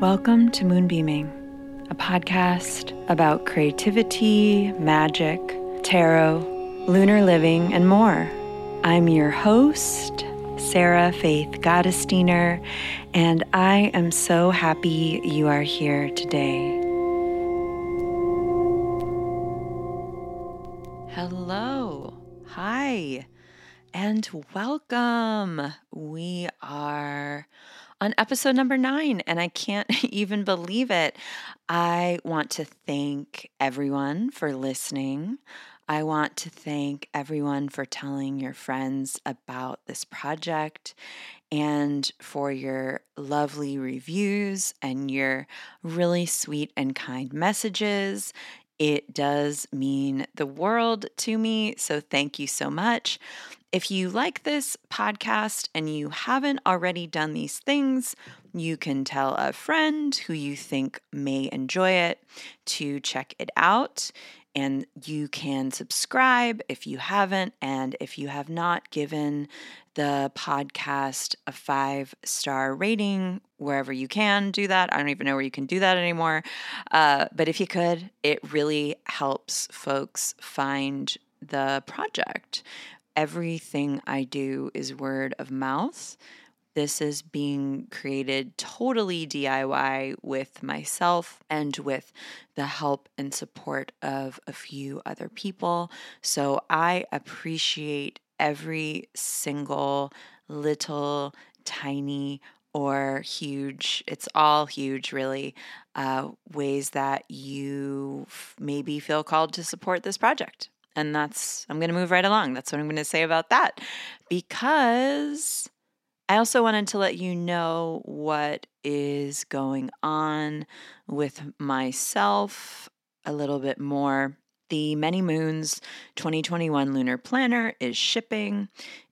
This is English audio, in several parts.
Welcome to Moonbeaming, a podcast about creativity, magic, tarot, lunar living, and more. I'm your host, Sarah Faith Gottesdiener, and I am so happy you are here today. Hello, hi, and welcome. We are on episode number nine, and I can't even believe it. I want to thank everyone for listening. I want to thank everyone for telling your friends about this project and for your lovely reviews and your really sweet and kind messages. It does mean the world to me. So, thank you so much. If you like this podcast and you haven't already done these things, you can tell a friend who you think may enjoy it to check it out. And you can subscribe if you haven't. And if you have not given the podcast a five star rating wherever you can do that. I don't even know where you can do that anymore. Uh, but if you could, it really helps folks find the project everything I do is word of mouth. This is being created totally DIY with myself and with the help and support of a few other people. So I appreciate every single little tiny or huge, it's all huge really, uh, ways that you maybe feel called to support this project. And that's, I'm going to move right along. That's what I'm going to say about that. Because I also wanted to let you know what is going on with myself a little bit more. The Many Moons 2021 Lunar Planner is shipping.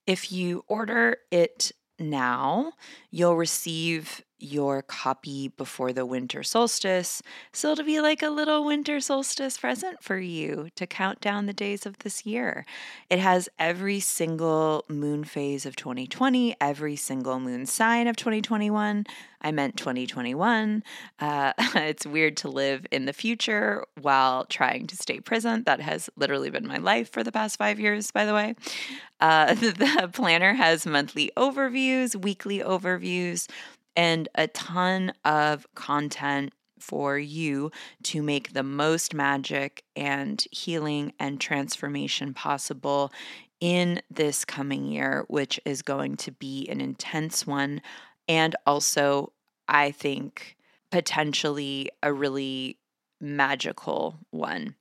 If you order it now, you'll receive your copy before the winter solstice. So it'll be like a little winter solstice present for you to count down the days of this year. It has every single moon phase of 2020, every single moon sign of 2021. I meant 2021. Uh, it's weird to live in the future while trying to stay present. That has literally been my life for the past five years, by the way. Uh, the planner has monthly overviews, weekly overviews and a ton of content for you to make the most magic and healing and transformation possible in this coming year, which is going to be an intense one. And also, I think, potentially a really magical one.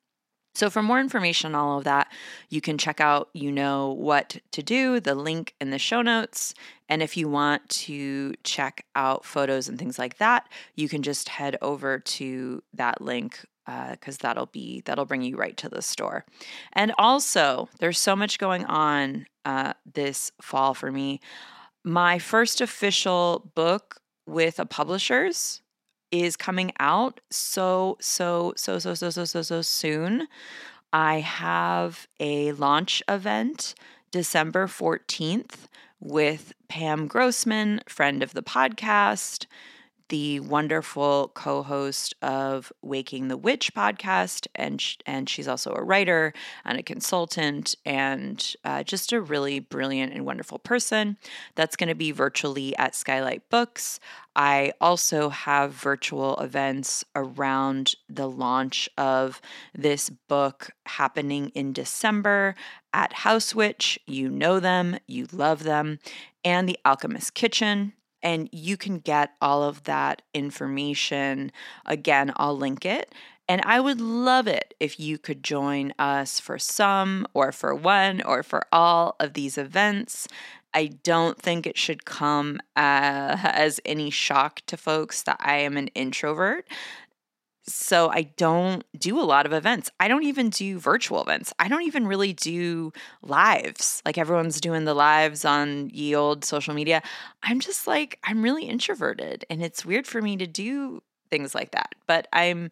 So, for more information on all of that, you can check out You Know What to Do, the link in the show notes. And if you want to check out photos and things like that, you can just head over to that link because uh, that'll be that'll bring you right to the store. And also, there's so much going on uh, this fall for me. My first official book with a publisher's is coming out so, so, so, so, so, so, so, so soon. I have a launch event December 14th with Pam Grossman, friend of the podcast, the wonderful co-host of Waking the Witch podcast, and sh- and she's also a writer and a consultant, and uh, just a really brilliant and wonderful person. That's going to be virtually at Skylight Books. I also have virtual events around the launch of this book happening in December at HausWitch. You know them, you love them, and the Alchemist Kitchen and you can get all of that information. Again, I'll link it. And I would love it if you could join us for some, or for one, or for all of these events. I don't think it should come uh, as any shock to folks that I am an introvert. So I don't do a lot of events. I don't even do virtual events. I don't even really do lives. Like everyone's doing the lives on yield social media. I'm just like, I'm really introverted and it's weird for me to do things like that. But I'm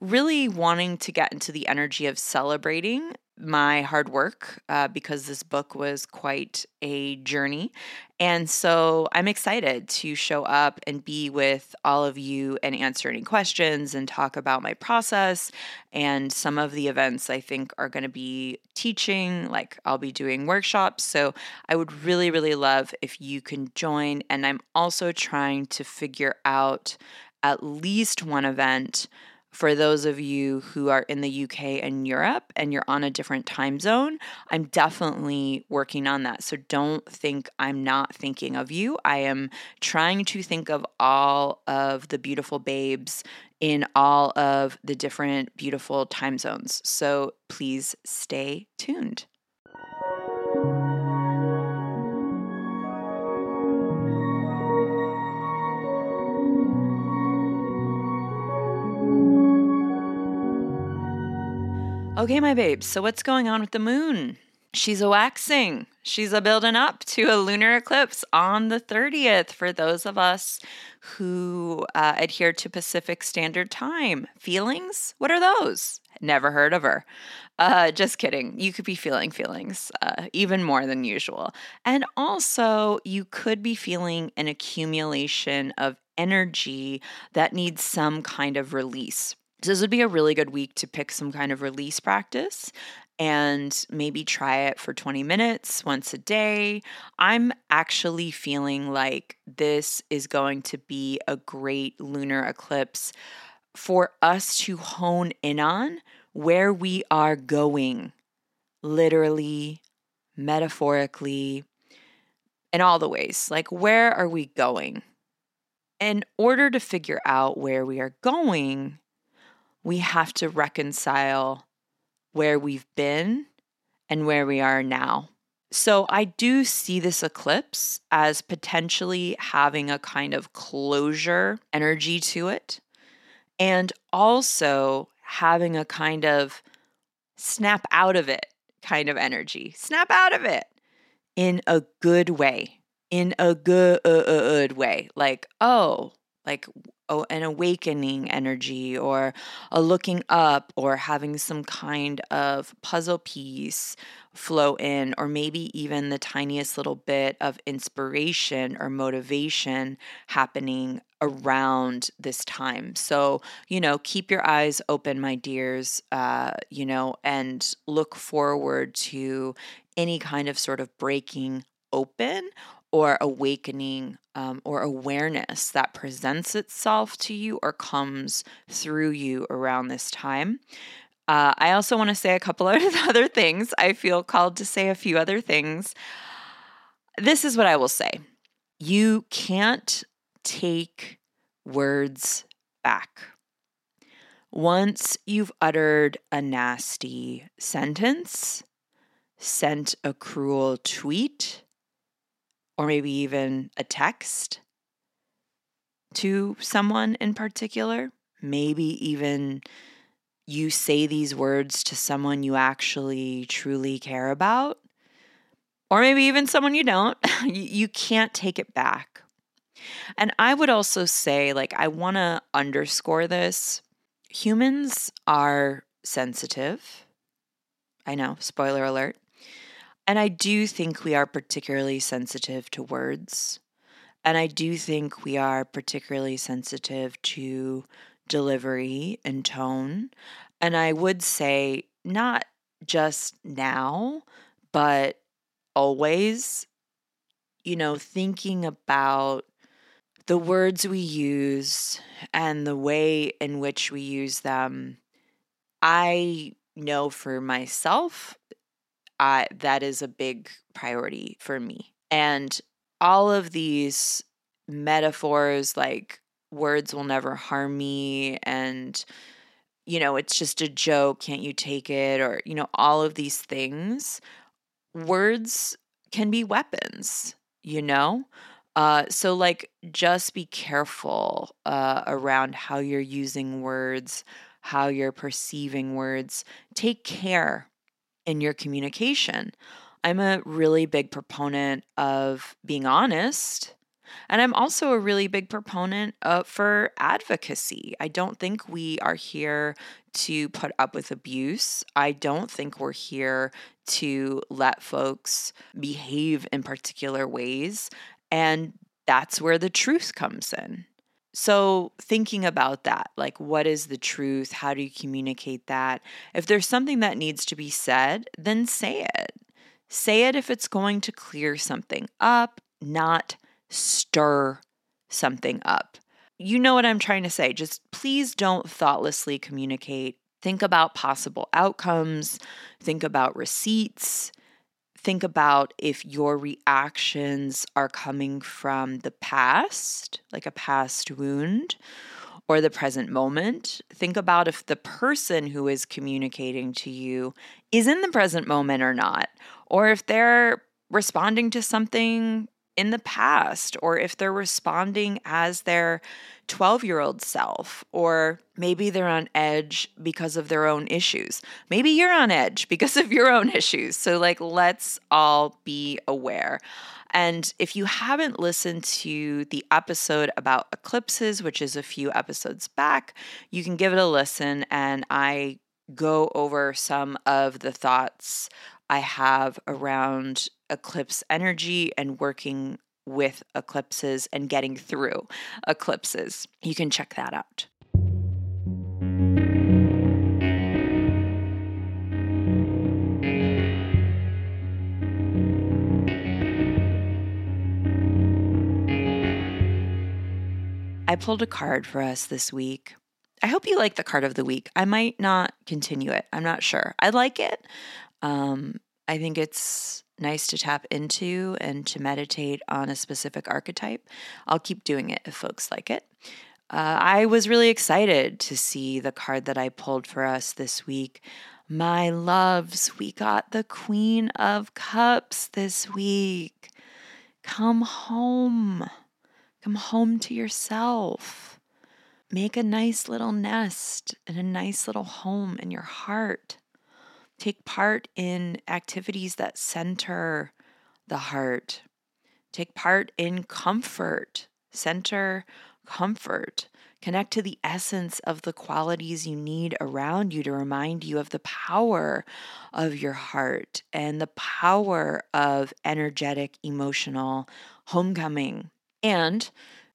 really wanting to get into the energy of celebrating my hard work uh, because this book was quite a journey. And so I'm excited to show up and be with all of you and answer any questions and talk about my process and some of the events I think are going to be teaching, like I'll be doing workshops. So I would really, really love if you can join. And I'm also trying to figure out at least one event for those of you who are in the UK and Europe and you're on a different time zone, I'm definitely working on that. So don't think I'm not thinking of you. I am trying to think of all of the beautiful babes in all of the different beautiful time zones. So please stay tuned. Okay, my babes, so what's going on with the moon? She's a waxing. She's a building up to a lunar eclipse on the 30th for those of us who uh, adhere to Pacific Standard Time. Feelings? What are those? Never heard of her. Uh, just kidding. You could be feeling feelings uh, even more than usual. And also, you could be feeling an accumulation of energy that needs some kind of release. This would be a really good week to pick some kind of release practice and maybe try it for 20 minutes once a day. I'm actually feeling like this is going to be a great lunar eclipse for us to hone in on where we are going, literally, metaphorically, in all the ways. Like, where are we going? In order to figure out where we are going, we have to reconcile where we've been and where we are now. So I do see this eclipse as potentially having a kind of closure energy to it, and also having a kind of snap out of it kind of energy. Snap out of it in a good way, in a good uh, uh, uh, way. Like, oh, like an awakening energy or a looking up or having some kind of puzzle piece flow in, or maybe even the tiniest little bit of inspiration or motivation happening around this time. So, you know, keep your eyes open, my dears, uh, you know, and look forward to any kind of sort of breaking open or awakening um, or awareness that presents itself to you or comes through you around this time. Uh, I also want to say a couple of other things. I feel called to say a few other things. This is what I will say you can't take words back. Once you've uttered a nasty sentence, sent a cruel tweet, or maybe even a text to someone in particular. Maybe even you say these words to someone you actually truly care about, or maybe even someone you don't. you can't take it back. And I would also say, like, I want to underscore this humans are sensitive. I know, spoiler alert. And I do think we are particularly sensitive to words. And I do think we are particularly sensitive to delivery and tone. And I would say, not just now, but always, you know, thinking about the words we use and the way in which we use them. I know for myself I, that is a big priority for me. And all of these metaphors, like words will never harm me, and, you know, it's just a joke, can't you take it? Or, you know, all of these things, words can be weapons, you know? Uh, so, like, just be careful uh, around how you're using words, how you're perceiving words. Take care in your communication. I'm a really big proponent of being honest, And I'm also a really big proponent uh, for advocacy. I don't think we are here to put up with abuse. I don't think we're here to let folks behave in particular ways. And that's where the truth comes in. So, thinking about that, like what is the truth? How do you communicate that? If there's something that needs to be said, then say it. Say it if it's going to clear something up, not stir something up. You know what I'm trying to say. Just please don't thoughtlessly communicate. Think about possible outcomes, think about receipts, think about if your reactions are coming from the past, like a past wound, or the present moment. Think about if the person who is communicating to you is in the present moment or not, or if they're responding to something in the past, or if they're responding as their 12 year old self, or maybe they're on edge because of their own issues. Maybe you're on edge because of your own issues. So, like, let's all be aware. And if you haven't listened to the episode about eclipses, which is a few episodes back, you can give it a listen. And I go over some of the thoughts I have around eclipse energy and working with eclipses and getting through eclipses. You can check that out. I pulled a card for us this week. I hope you like the card of the week. I might not continue it. I'm not sure. I like it. Um, I think it's nice to tap into and to meditate on a specific archetype. I'll keep doing it if folks like it. Uh, I was really excited to see the card that I pulled for us this week. My loves, we got the Queen of Cups this week. Come home. Come home to yourself. Make a nice little nest and a nice little home in your heart. Take part in activities that center the heart. Take part in comfort. Center comfort. Connect to the essence of the qualities you need around you to remind you of the power of your heart and the power of energetic, emotional homecoming. And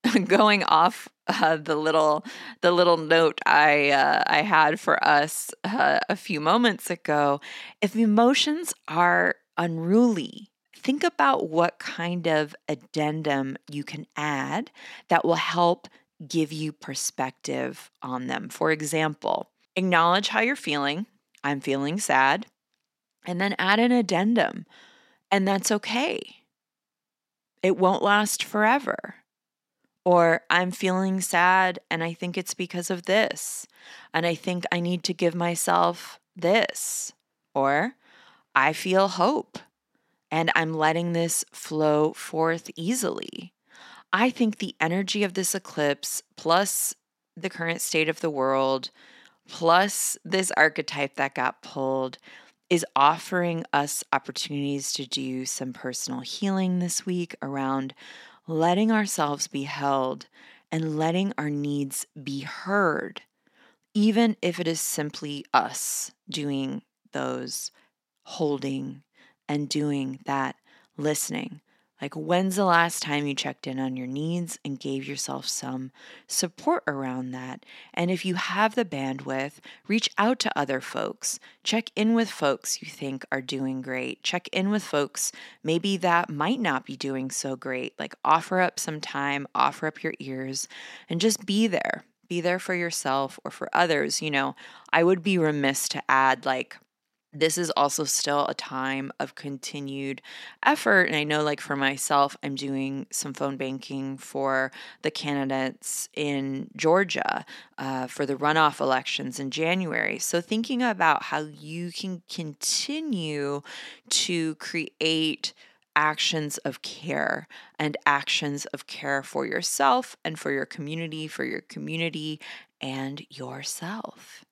going off uh, the little the little note I uh, I had for us uh, a few moments ago, if emotions are unruly, think about what kind of addendum you can add that will help give you perspective on them. For example, acknowledge how you're feeling. I'm feeling sad. And then add an addendum. And that's okay. It won't last forever. Or I'm feeling sad and I think it's because of this. And I think I need to give myself this. Or I feel hope and I'm letting this flow forth easily. I think the energy of this eclipse, plus the current state of the world, plus this archetype that got pulled, is offering us opportunities to do some personal healing this week around letting ourselves be held and letting our needs be heard, even if it is simply us doing those holding and doing that listening like, when's the last time you checked in on your needs and gave yourself some support around that? And if you have the bandwidth, reach out to other folks. Check in with folks you think are doing great. Check in with folks maybe that might not be doing so great. Like, offer up some time, offer up your ears, and just be there. Be there for yourself or for others. You know, I would be remiss to add, like, this is also still a time of continued effort. And I know, like, for myself, I'm doing some phone banking for the candidates in Georgia uh, for the runoff elections in January. So, thinking about how you can continue to create actions of care and actions of care for yourself and for your community, for your community and yourself.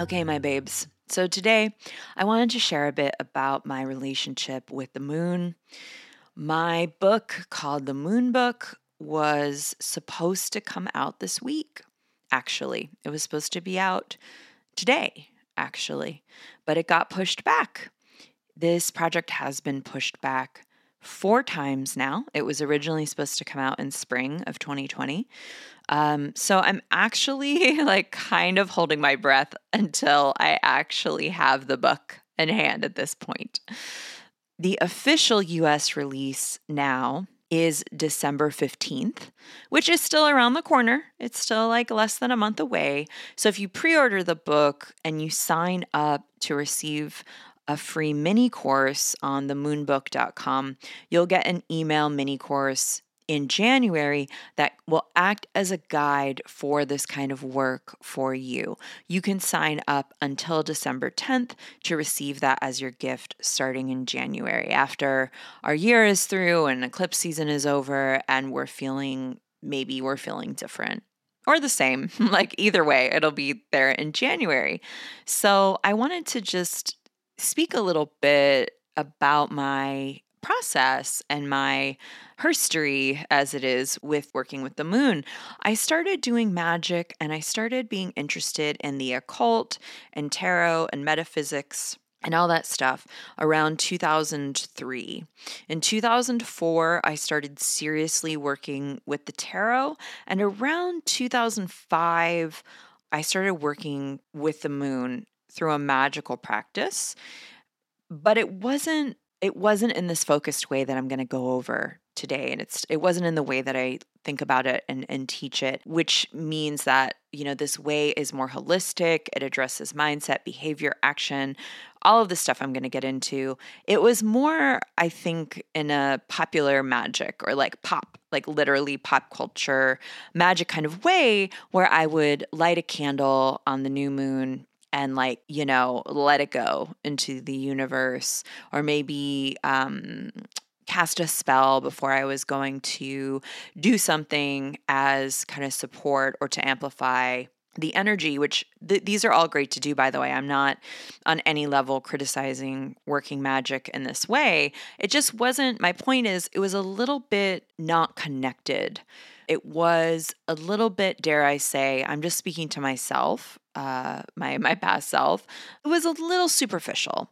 Okay, my babes. So today I wanted to share a bit about my relationship with the moon. My book called The Moon Book was supposed to come out this week, actually. It was supposed to be out today, actually, but it got pushed back. This project has been pushed back four times now. It was originally supposed to come out in spring of 2020. Um, so I'm actually like kind of holding my breath until I actually have the book in hand at this point. The official US release now is December 15th, which is still around the corner. It's still like less than a month away. So if you pre order the book and you sign up to receive a free mini course on the moonbook.com, you'll get an email mini course in January that will act as a guide for this kind of work for you. You can sign up until December 10th to receive that as your gift starting in January after our year is through and eclipse season is over and we're feeling maybe we're feeling different or the same. like either way, it'll be there in January. So I wanted to just speak a little bit about my process and my history as it is with working with the moon, I started doing magic and I started being interested in the occult and tarot and metaphysics and all that stuff around 2003. In 2004, I started seriously working with the tarot, and around 2005, I started working with the moon through a magical practice. But it wasn't it wasn't in this focused way that I'm going to go over today and it's it wasn't in the way that I think about it and and teach it which means that you know this way is more holistic it addresses mindset behavior action all of the stuff I'm going to get into it was more I think in a popular magic or like pop like literally pop culture magic kind of way where I would light a candle on the new moon and like you know let it go into the universe or maybe um cast a spell before I was going to do something as kind of support or to amplify the energy, which th- these are all great to do, by the way. I'm not on any level criticizing working magic in this way. It just wasn't, my point is, it was a little bit not connected. It was a little bit, dare I say, I'm just speaking to myself uh, my my past self it was a little superficial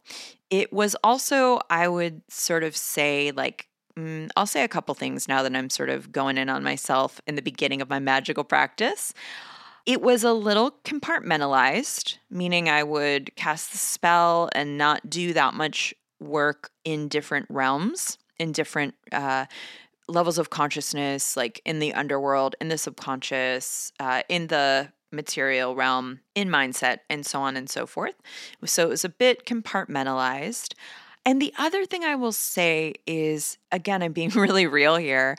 it was also i would sort of say like mm, i'll say a couple things now that i'm sort of going in on myself in the beginning of my magical practice it was a little compartmentalized meaning i would cast the spell and not do that much work in different realms in different uh, levels of consciousness like in the underworld in the subconscious uh, in the material realm in mindset and so on and so forth. So it was a bit compartmentalized. And the other thing I will say is again, I'm being really real here.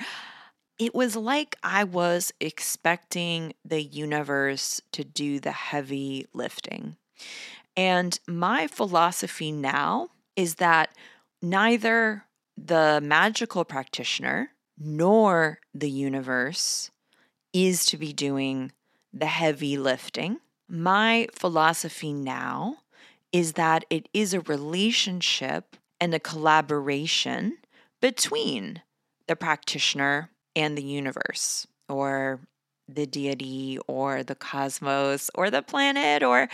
It was like I was expecting the universe to do the heavy lifting. And my philosophy now is that neither the magical practitioner nor the universe is to be doing the heavy lifting. My philosophy now is that it is a relationship and a collaboration between the practitioner and the universe or the deity or the cosmos or the planet or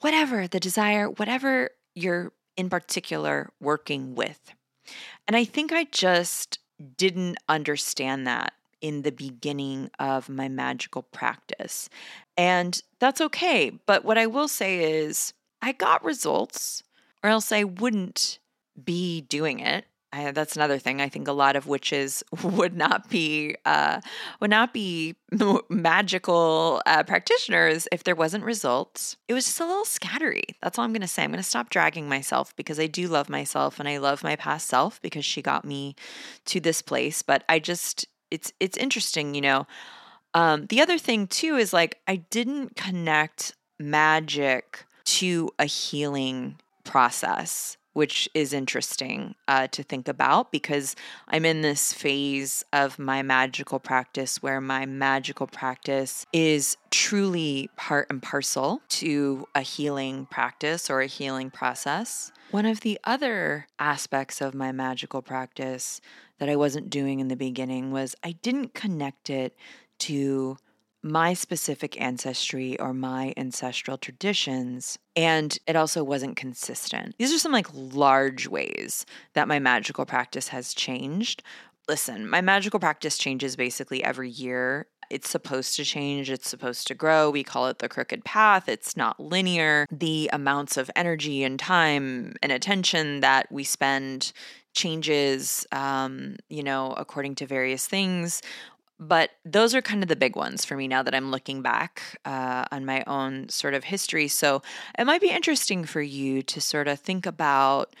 whatever the desire, whatever you're in particular working with. And I think I just didn't understand that in the beginning of my magical practice. And that's okay. But what I will say is, I got results, or else I wouldn't be doing it. I, that's another thing. I think a lot of witches would not be uh, would not be magical uh, practitioners if there wasn't results. It was just a little scattery. That's all I'm going to say. I'm going to stop dragging myself because I do love myself and I love my past self because she got me to this place. But I just it's it's interesting, you know. Um, the other thing too is like I didn't connect magic to a healing process which is interesting uh, to think about because I'm in this phase of my magical practice where my magical practice is truly part and parcel to a healing practice or a healing process. One of the other aspects of my magical practice that I wasn't doing in the beginning was I didn't connect it to my specific ancestry or my ancestral traditions. And it also wasn't consistent. These are some like large ways that my magical practice has changed. Listen, my magical practice changes basically every year. It's supposed to change, it's supposed to grow. We call it the crooked path. It's not linear. The amounts of energy and time and attention that we spend changes, um, you know, according to various things but those are kind of the big ones for me now that I'm looking back uh, on my own sort of history. So it might be interesting for you to sort of think about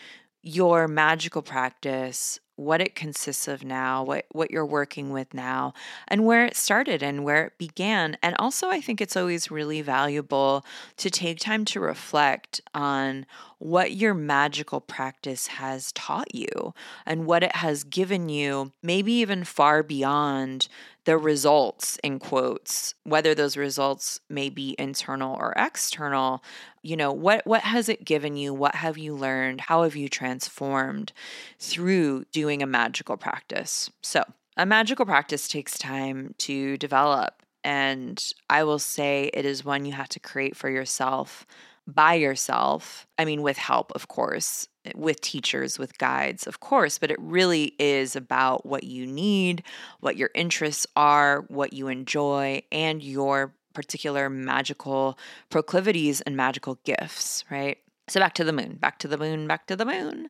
your magical practice what it consists of now, what what you're working with now, and where it started and where it began. And also I think it's always really valuable to take time to reflect on what your magical practice has taught you and what it has given you, maybe even far beyond the results in quotes whether those results may be internal or external you know what what has it given you? What have you learned? How have you transformed through doing a magical practice? So a magical practice takes time to develop and i will say it is one you have to create for yourself by yourself i mean with help of course with teachers, with guides, of course, but it really is about what you need, what your interests are, what you enjoy, and your particular magical proclivities and magical gifts, right? So back to the moon, back to the moon, back to the moon.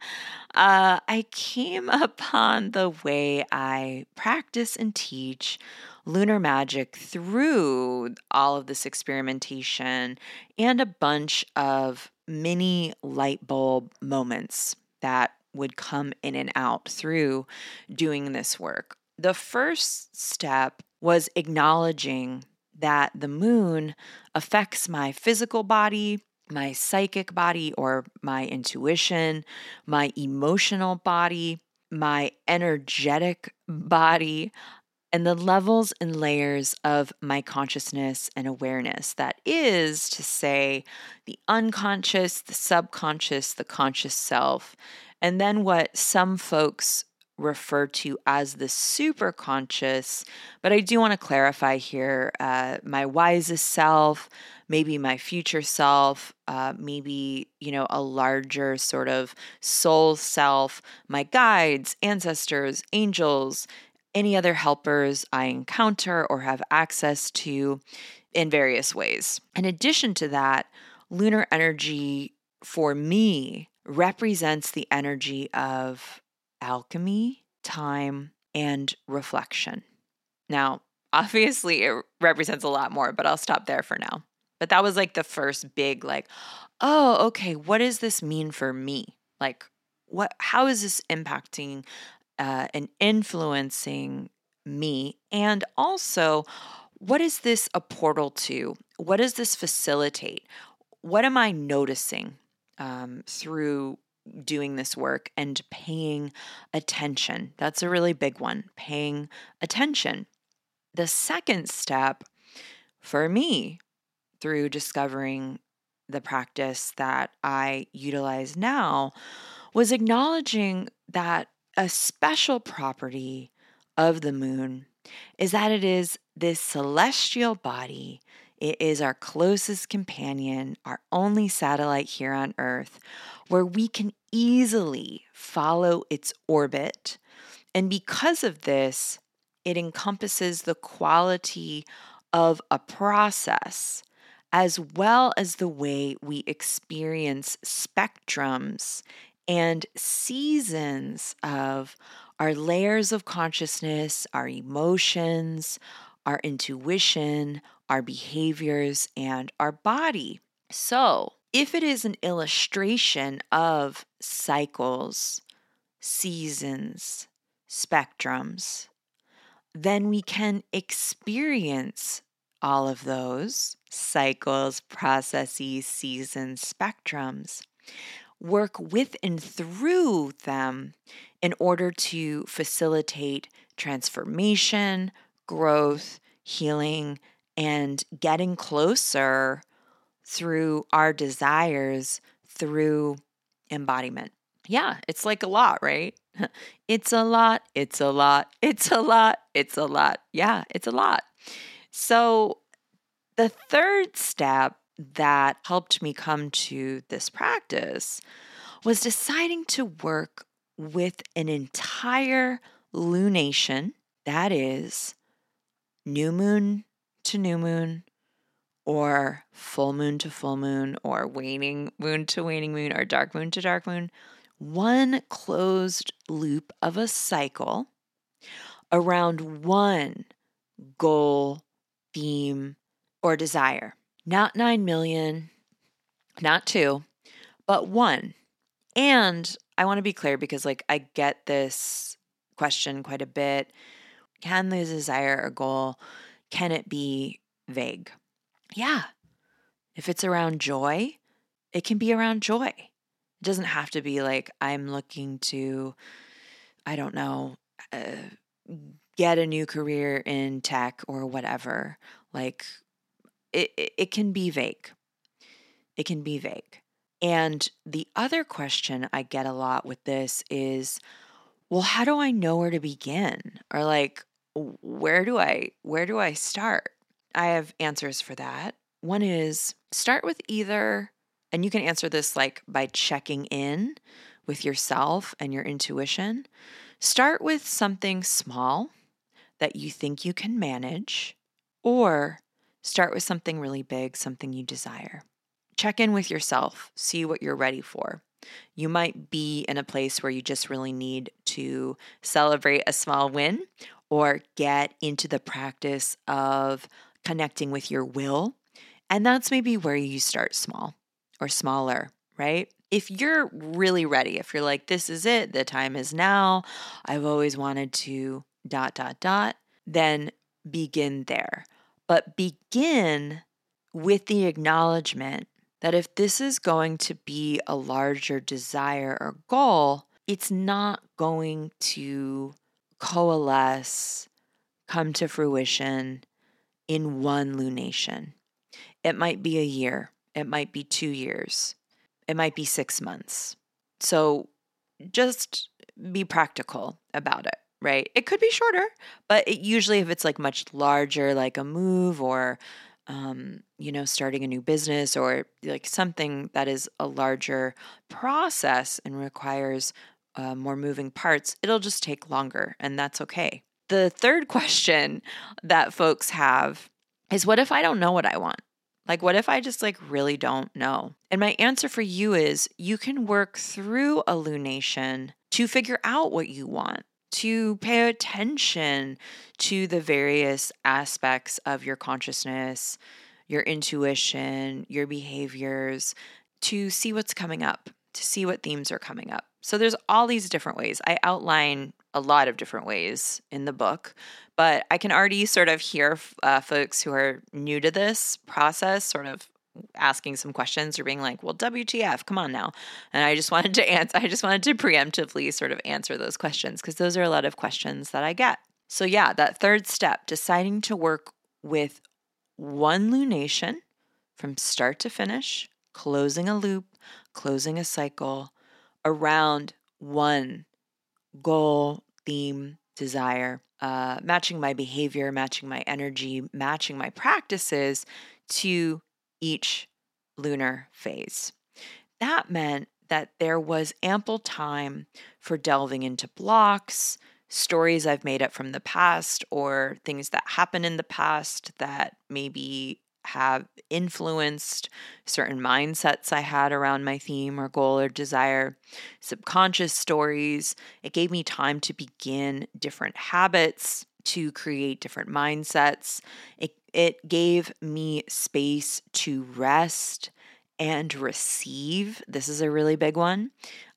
Uh, I came upon the way I practice and teach lunar magic through all of this experimentation and a bunch of mini light bulb moments that would come in and out through doing this work. The first step was acknowledging that the moon affects my physical body, my psychic body, or my intuition, my emotional body, my energetic body and the levels and layers of my consciousness and awareness. That is to say, the unconscious, the subconscious, the conscious self, and then what some folks refer to as the super conscious. But I do want to clarify here uh, my wisest self, maybe my future self, uh, maybe, you know, a larger sort of soul self, my guides, ancestors, angels, any other helpers I encounter or have access to in various ways. In addition to that, lunar energy for me represents the energy of alchemy, time, and reflection. Now, obviously, it represents a lot more, but I'll stop there for now. But that was like the first big, like, oh, okay, what does this mean for me? Like, what, how is this impacting uh, and influencing me? And also, what is this a portal to? What does this facilitate? What am I noticing um, through doing this work and paying attention? That's a really big one, paying attention. The second step for me through discovering the practice that I utilize now was acknowledging that a special property of the moon is that it is this celestial body. It is our closest companion, our only satellite here on Earth, where we can easily follow its orbit. And because of this, it encompasses the quality of a process as well as the way we experience spectrums and seasons of our layers of consciousness, our emotions, our intuition, our behaviors, and our body. So, if it is an illustration of cycles, seasons, spectrums, then we can experience all of those cycles, processes, seasons, spectrums work with and through them in order to facilitate transformation, growth, healing, and getting closer through our desires through embodiment. Yeah, it's like a lot, right? It's a lot, it's a lot, it's a lot, it's a lot. Yeah, it's a lot. So, the third step that helped me come to this practice was deciding to work with an entire lunation that is new moon to new moon or full moon to full moon or waning moon to waning moon or dark moon to dark moon one closed loop of a cycle around one goal, theme, or desire. Not 9 million, not two, but one. And I want to be clear because, like, I get this question quite a bit. Can the desire or goal, can it be vague? Yeah. If it's around joy, it can be around joy. It doesn't have to be like I'm looking to, I don't know, uh, get a new career in tech or whatever. Like it, it, it can be vague. It can be vague. And the other question I get a lot with this is, well, how do I know where to begin? Or like, where do I where do I start? I have answers for that. One is start with either and you can answer this like by checking in with yourself and your intuition. Start with something small that you think you can manage, or start with something really big, something you desire. Check in with yourself, see what you're ready for. You might be in a place where you just really need to celebrate a small win or get into the practice of connecting with your will. And that's maybe where you start small or smaller, right? If you're really ready, if you're like, this is it, the time is now, I've always wanted to dot, dot, dot, then begin there. But begin with the acknowledgement that if this is going to be a larger desire or goal, it's not going to coalesce, come to fruition in one lunation. It might be a year, it might be two years. It might be six months. So just be practical about it, right? It could be shorter, but it usually, if it's like much larger, like a move or, um, you know, starting a new business or like something that is a larger process and requires uh, more moving parts, it'll just take longer, and that's okay. The third question that folks have is what if I don't know what I want? Like, what if I just like really don't know? And my answer for you is you can work through a lunation to figure out what you want, to pay attention to the various aspects of your consciousness, your intuition, your behaviors, to see what's coming up, to see what themes are coming up. So there's all these different ways. I outline a lot of different ways in the book, but I can already sort of hear uh, folks who are new to this process sort of asking some questions or being like, well, WTF, come on now. And I just wanted to answer, I just wanted to preemptively sort of answer those questions because those are a lot of questions that I get. So, yeah, that third step, deciding to work with one lunation from start to finish, closing a loop, closing a cycle around one goal, theme, desire, uh, matching my behavior, matching my energy, matching my practices to each lunar phase. That meant that there was ample time for delving into blocks, stories I've made up from the past, or things that happened in the past that maybe have influenced certain mindsets I had around my theme or goal or desire, subconscious stories. It gave me time to begin different habits, to create different mindsets. It, it gave me space to rest and receive. This is a really big one,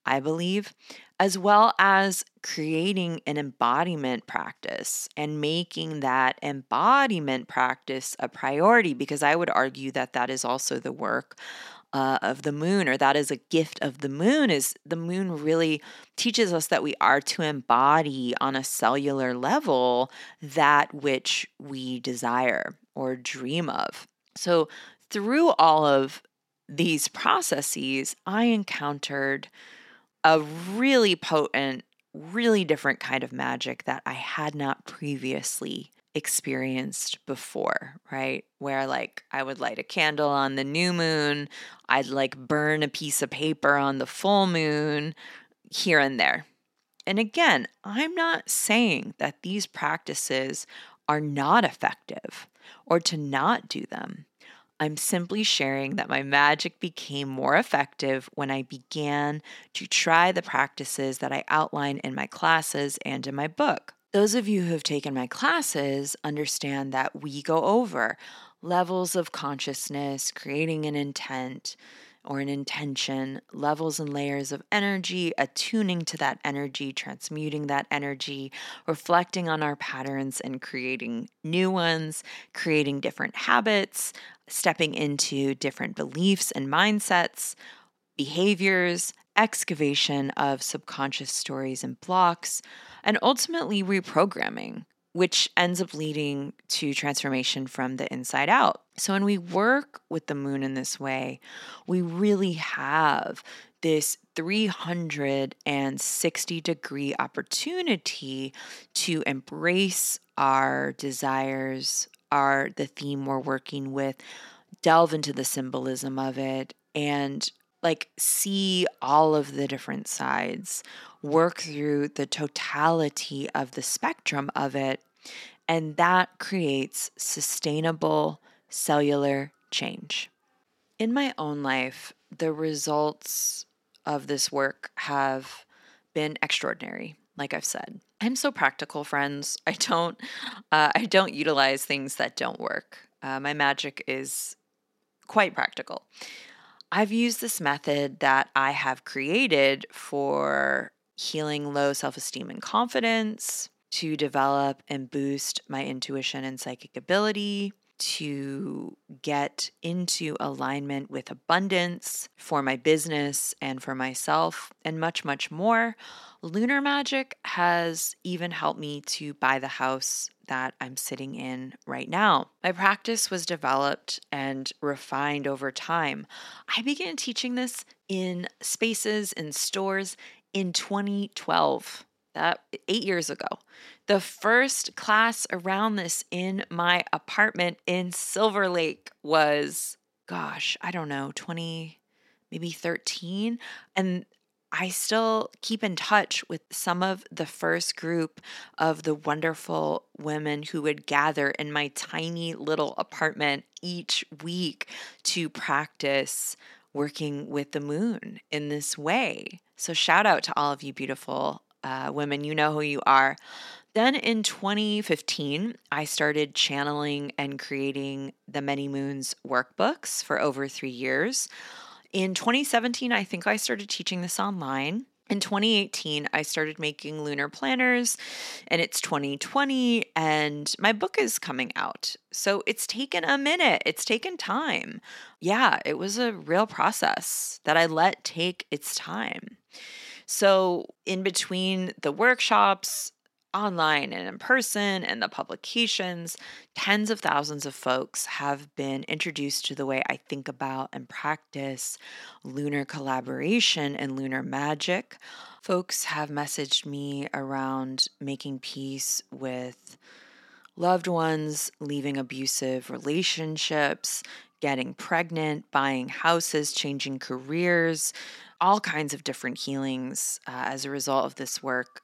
I believe as well as creating an embodiment practice and making that embodiment practice a priority, because I would argue that that is also the work uh, of the moon, or that is a gift of the moon, is the moon really teaches us that we are to embody on a cellular level that which we desire or dream of. So, through all of these processes, I encountered a really potent, really different kind of magic that I had not previously experienced before, right? Where like I would light a candle on the new moon, I'd like burn a piece of paper on the full moon here and there. And again, I'm not saying that these practices are not effective or to not do them. I'm simply sharing that my magic became more effective when I began to try the practices that I outline in my classes and in my book. Those of you who have taken my classes understand that we go over levels of consciousness, creating an intent or an intention, levels and layers of energy, attuning to that energy, transmuting that energy, reflecting on our patterns and creating new ones, creating different habits, stepping into different beliefs and mindsets, behaviors, excavation of subconscious stories and blocks, and ultimately reprogramming, which ends up leading to transformation from the inside out. So, when we work with the moon in this way, we really have this 360 degree opportunity to embrace our desires, are the theme we're working with, delve into the symbolism of it, and like see all of the different sides, work through the totality of the spectrum of it, and that creates sustainable cellular change. In my own life, the results of this work have been extraordinary like I've said. I'm so practical, friends. I don't, uh, I don't utilize things that don't work. Uh, my magic is quite practical. I've used this method that I have created for healing low self esteem and confidence, to develop and boost my intuition and psychic ability, to get into alignment with abundance for my business and for myself, and much, much more. Lunar magic has even helped me to buy the house that I'm sitting in right now. My practice was developed and refined over time. I began teaching this in spaces and stores in 2012 that eight years ago. The first class around this in my apartment in Silver Lake was, gosh, I don't know, 20, maybe 13. And I still keep in touch with some of the first group of the wonderful women who would gather in my tiny little apartment each week to practice working with the moon in this way. So, shout out to all of you beautiful uh, women. You know who you are. Then in 2015, I started channeling and creating the Many Moons workbooks for over three years. In 2017, I think I started teaching this online. In 2018, I started making lunar planners, and it's 2020, and my book is coming out. So it's taken a minute, it's taken time. Yeah, it was a real process that I let take its time. So, in between the workshops, online and in person and the publications, tens of thousands of folks have been introduced to the way I think about and practice lunar collaboration and lunar magic. Folks have messaged me around making peace with loved ones, leaving abusive relationships, getting pregnant, buying houses, changing careers, all kinds of different healings uh, as a result of this work.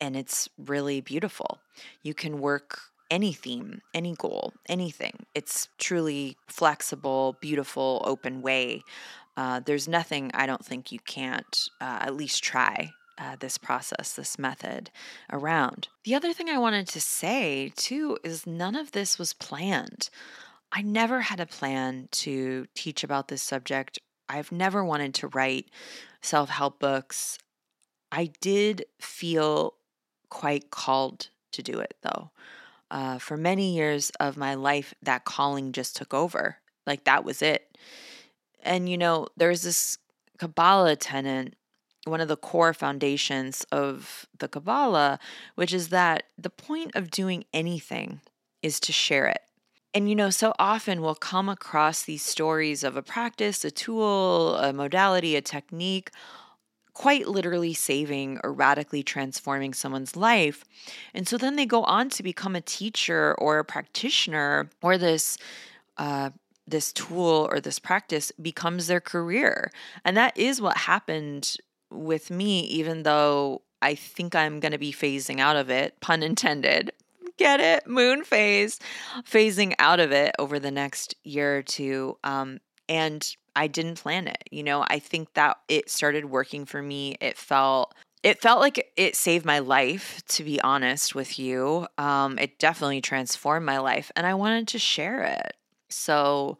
And it's really beautiful. You can work any theme, any goal, anything. It's truly flexible, beautiful, open way. Uh, there's nothing I don't think you can't uh, at least try uh, this process, this method around. The other thing I wanted to say too is none of this was planned. I never had a plan to teach about this subject I've never wanted to write self help books. I did feel quite called to do it though. Uh, for many years of my life, that calling just took over. Like that was it. And, you know, there's this Kabbalah tenet, one of the core foundations of the Kabbalah, which is that the point of doing anything is to share it. And, you know, so often we'll come across these stories of a practice, a tool, a modality, a technique, quite literally saving or radically transforming someone's life. And so then they go on to become a teacher or a practitioner or this uh, this tool or this practice becomes their career. And that is what happened with me, even though I think I'm going to be phasing out of it, pun intended. Get it? Moon phase, phasing out of it over the next year or two. Um, and I didn't plan it. You know, I think that it started working for me. It felt it felt like it saved my life to be honest with you um, it definitely transformed my life and i wanted to share it so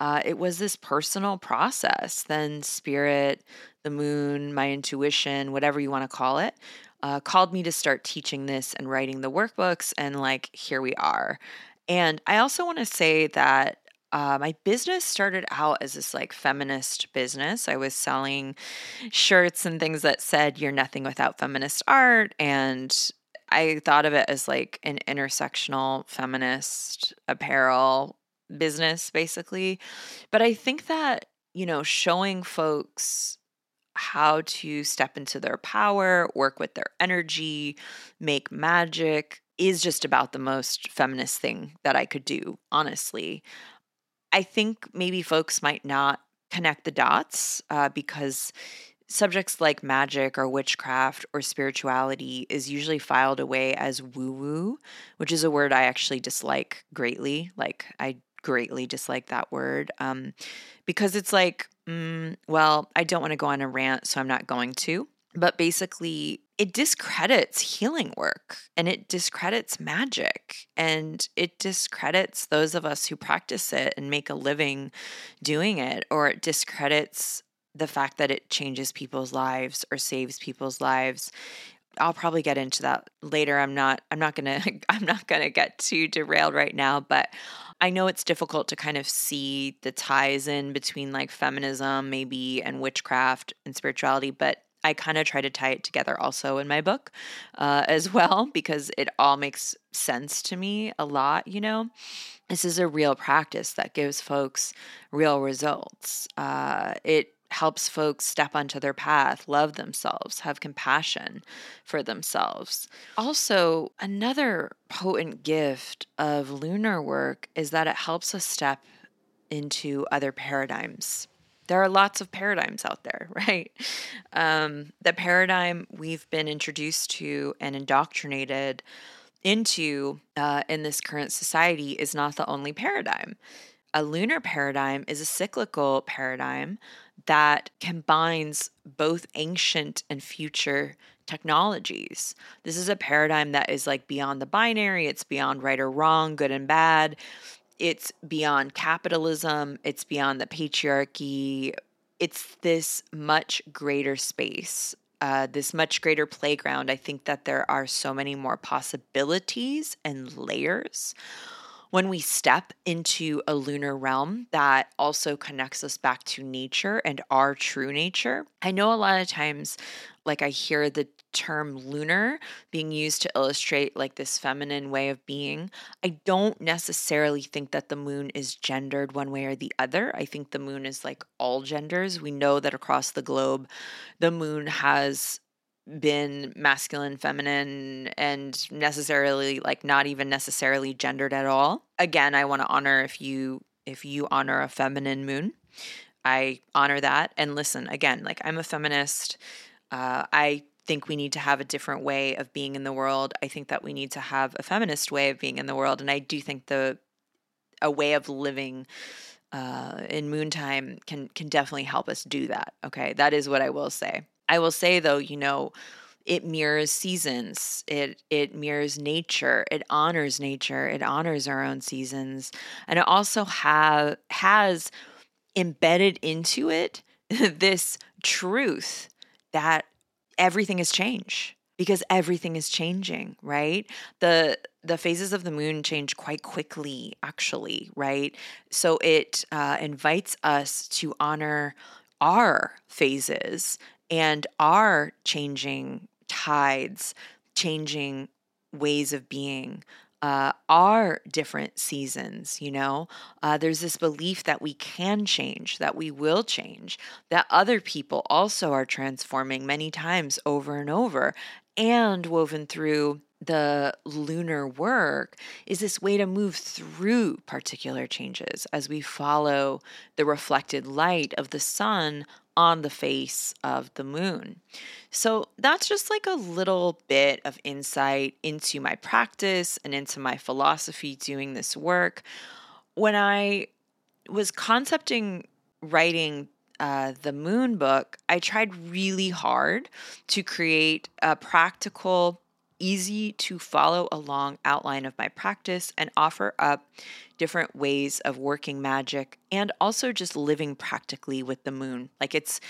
uh, it was this personal process. Then spirit, the moon, my intuition, whatever you want to call it, uh, called me to start teaching this and writing the workbooks. And like, here we are. And I also want to say that uh, my business started out as this like feminist business. I was selling shirts and things that said, You're nothing without feminist art. And I thought of it as like an intersectional feminist apparel business basically. But I think that, you know, showing folks how to step into their power, work with their energy, make magic is just about the most feminist thing that I could do, honestly. I think maybe folks might not connect the dots uh, because subjects like magic or witchcraft or spirituality is usually filed away as woo woo, which is a word I actually dislike greatly. Like, I greatly dislike that word um, because it's like, mm, well, I don't want to go on a rant, so I'm not going to. But basically, it discredits healing work and it discredits magic and it discredits those of us who practice it and make a living doing it, or it discredits the fact that it changes people's lives or saves people's lives I'll probably get into that later. I'm not I'm not going to I'm not going to get too derailed right now, but I know it's difficult to kind of see the ties in between like feminism, maybe, and witchcraft and spirituality, but I kind of try to tie it together also in my book uh, as well because it all makes sense to me a lot, you know. This is a real practice that gives folks real results. Uh, it helps folks step onto their path, love themselves, have compassion for themselves. Also, another potent gift of lunar work is that it helps us step into other paradigms. There are lots of paradigms out there, right? Um, the paradigm we've been introduced to and indoctrinated into uh, in this current society is not the only paradigm. A lunar paradigm is a cyclical paradigm that combines both ancient and future technologies. This is a paradigm that is like beyond the binary, it's beyond right or wrong, good and bad. It's beyond capitalism, it's beyond the patriarchy. It's this much greater space, uh, this much greater playground. I think that there are so many more possibilities and layers when we step into a lunar realm that also connects us back to nature and our true nature. I know a lot of times, like, I hear the term lunar being used to illustrate like this feminine way of being. I don't necessarily think that the moon is gendered one way or the other. I think the moon is like all genders. We know that across the globe, the moon has been masculine, feminine, and necessarily like not even necessarily gendered at all. Again, I want to honor if you if you honor a feminine moon. I honor that. And listen, again, like I'm a feminist. Uh, I think we need to have a different way of being in the world. I think that we need to have a feminist way of being in the world, and I do think the a way of living uh, in moontime can can definitely help us do that. Okay, that is what I will say. I will say though, you know, it mirrors seasons. It it mirrors nature. It honors nature. It honors our own seasons. And it also have has embedded into it this truth that everything is change because everything is changing, right? The the phases of the moon change quite quickly, actually, right? So it uh, invites us to honor our phases and our changing tides, changing ways of being, uh, are different seasons, you know? Uh, there's this belief that we can change, that we will change, that other people also are transforming many times over and over. And woven through the lunar work is this way to move through particular changes as we follow the reflected light of the sun on the face of the moon. So that's just like a little bit of insight into my practice and into my philosophy doing this work. When I was concepting writing uh, the moon book, I tried really hard to create a practical easy to follow along outline of my practice and offer up different ways of working magic and also just living practically with the moon. Like it's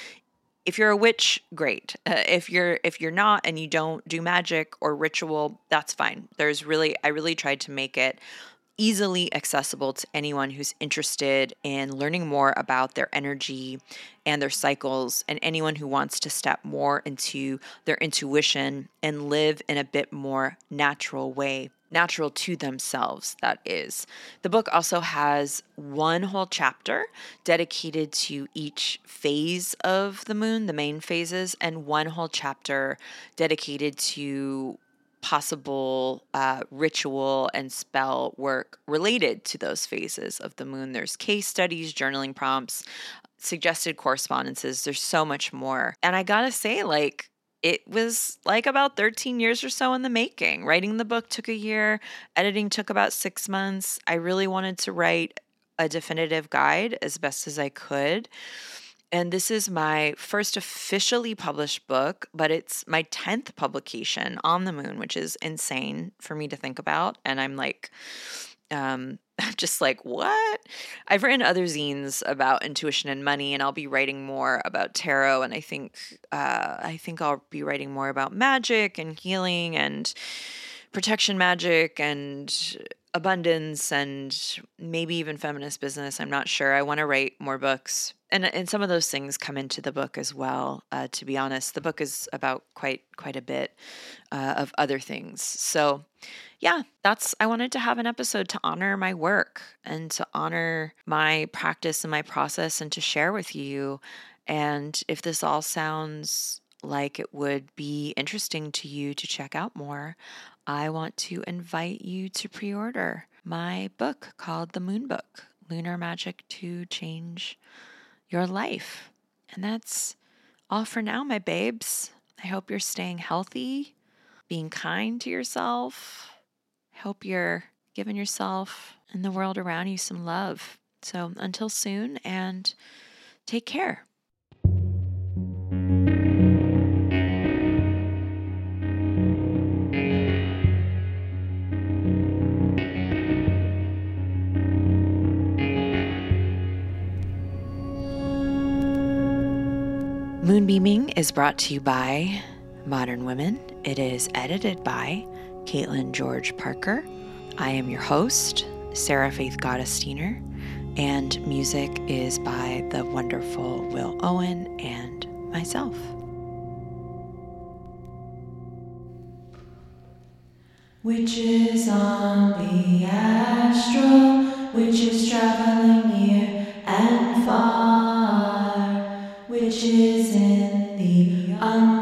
if you're a witch, great. Uh, if you're if you're not and you don't do magic or ritual, that's fine. There's really I really tried to make it easily accessible to anyone who's interested in learning more about their energy and their cycles, and anyone who wants to step more into their intuition and live in a bit more natural way. Natural to themselves, that is. The book also has one whole chapter dedicated to each phase of the moon, the main phases, and one whole chapter dedicated to possible uh, ritual and spell work related to those phases of the moon. There's case studies, journaling prompts, suggested correspondences. There's so much more. And I gotta say, like, it was like about 13 years or so in the making. Writing the book took a year, editing took about six months. I really wanted to write a definitive guide as best as I could. And this is my first officially published book, but it's my 10th publication on the moon, which is insane for me to think about. And I'm like, um, I'm just like, what? I've written other zines about intuition and money, and I'll be writing more about tarot. And I think, uh, I think I'll be writing more about magic and healing and protection magic and abundance and maybe even feminist business. I'm not sure. I want to write more books. And, and some of those things come into the book as well. Uh, to be honest, the book is about quite quite a bit uh, of other things. So, yeah, that's I wanted to have an episode to honor my work and to honor my practice and my process and to share with you. And if this all sounds like it would be interesting to you to check out more, I want to invite you to pre order my book called The Moon Book Lunar Magic to Change Your Life. And that's all for now, my babes. I hope you're staying healthy, being kind to yourself. Hope you're giving yourself and the world around you some love. So until soon, and take care. Is brought to you by Modern Women. It is edited by Caitlin George Parker. I am your host, Sarah Faith Gottesdiener, and music is by the wonderful Will Owen and myself. Witches on the astral, witches traveling near and far, witches in um.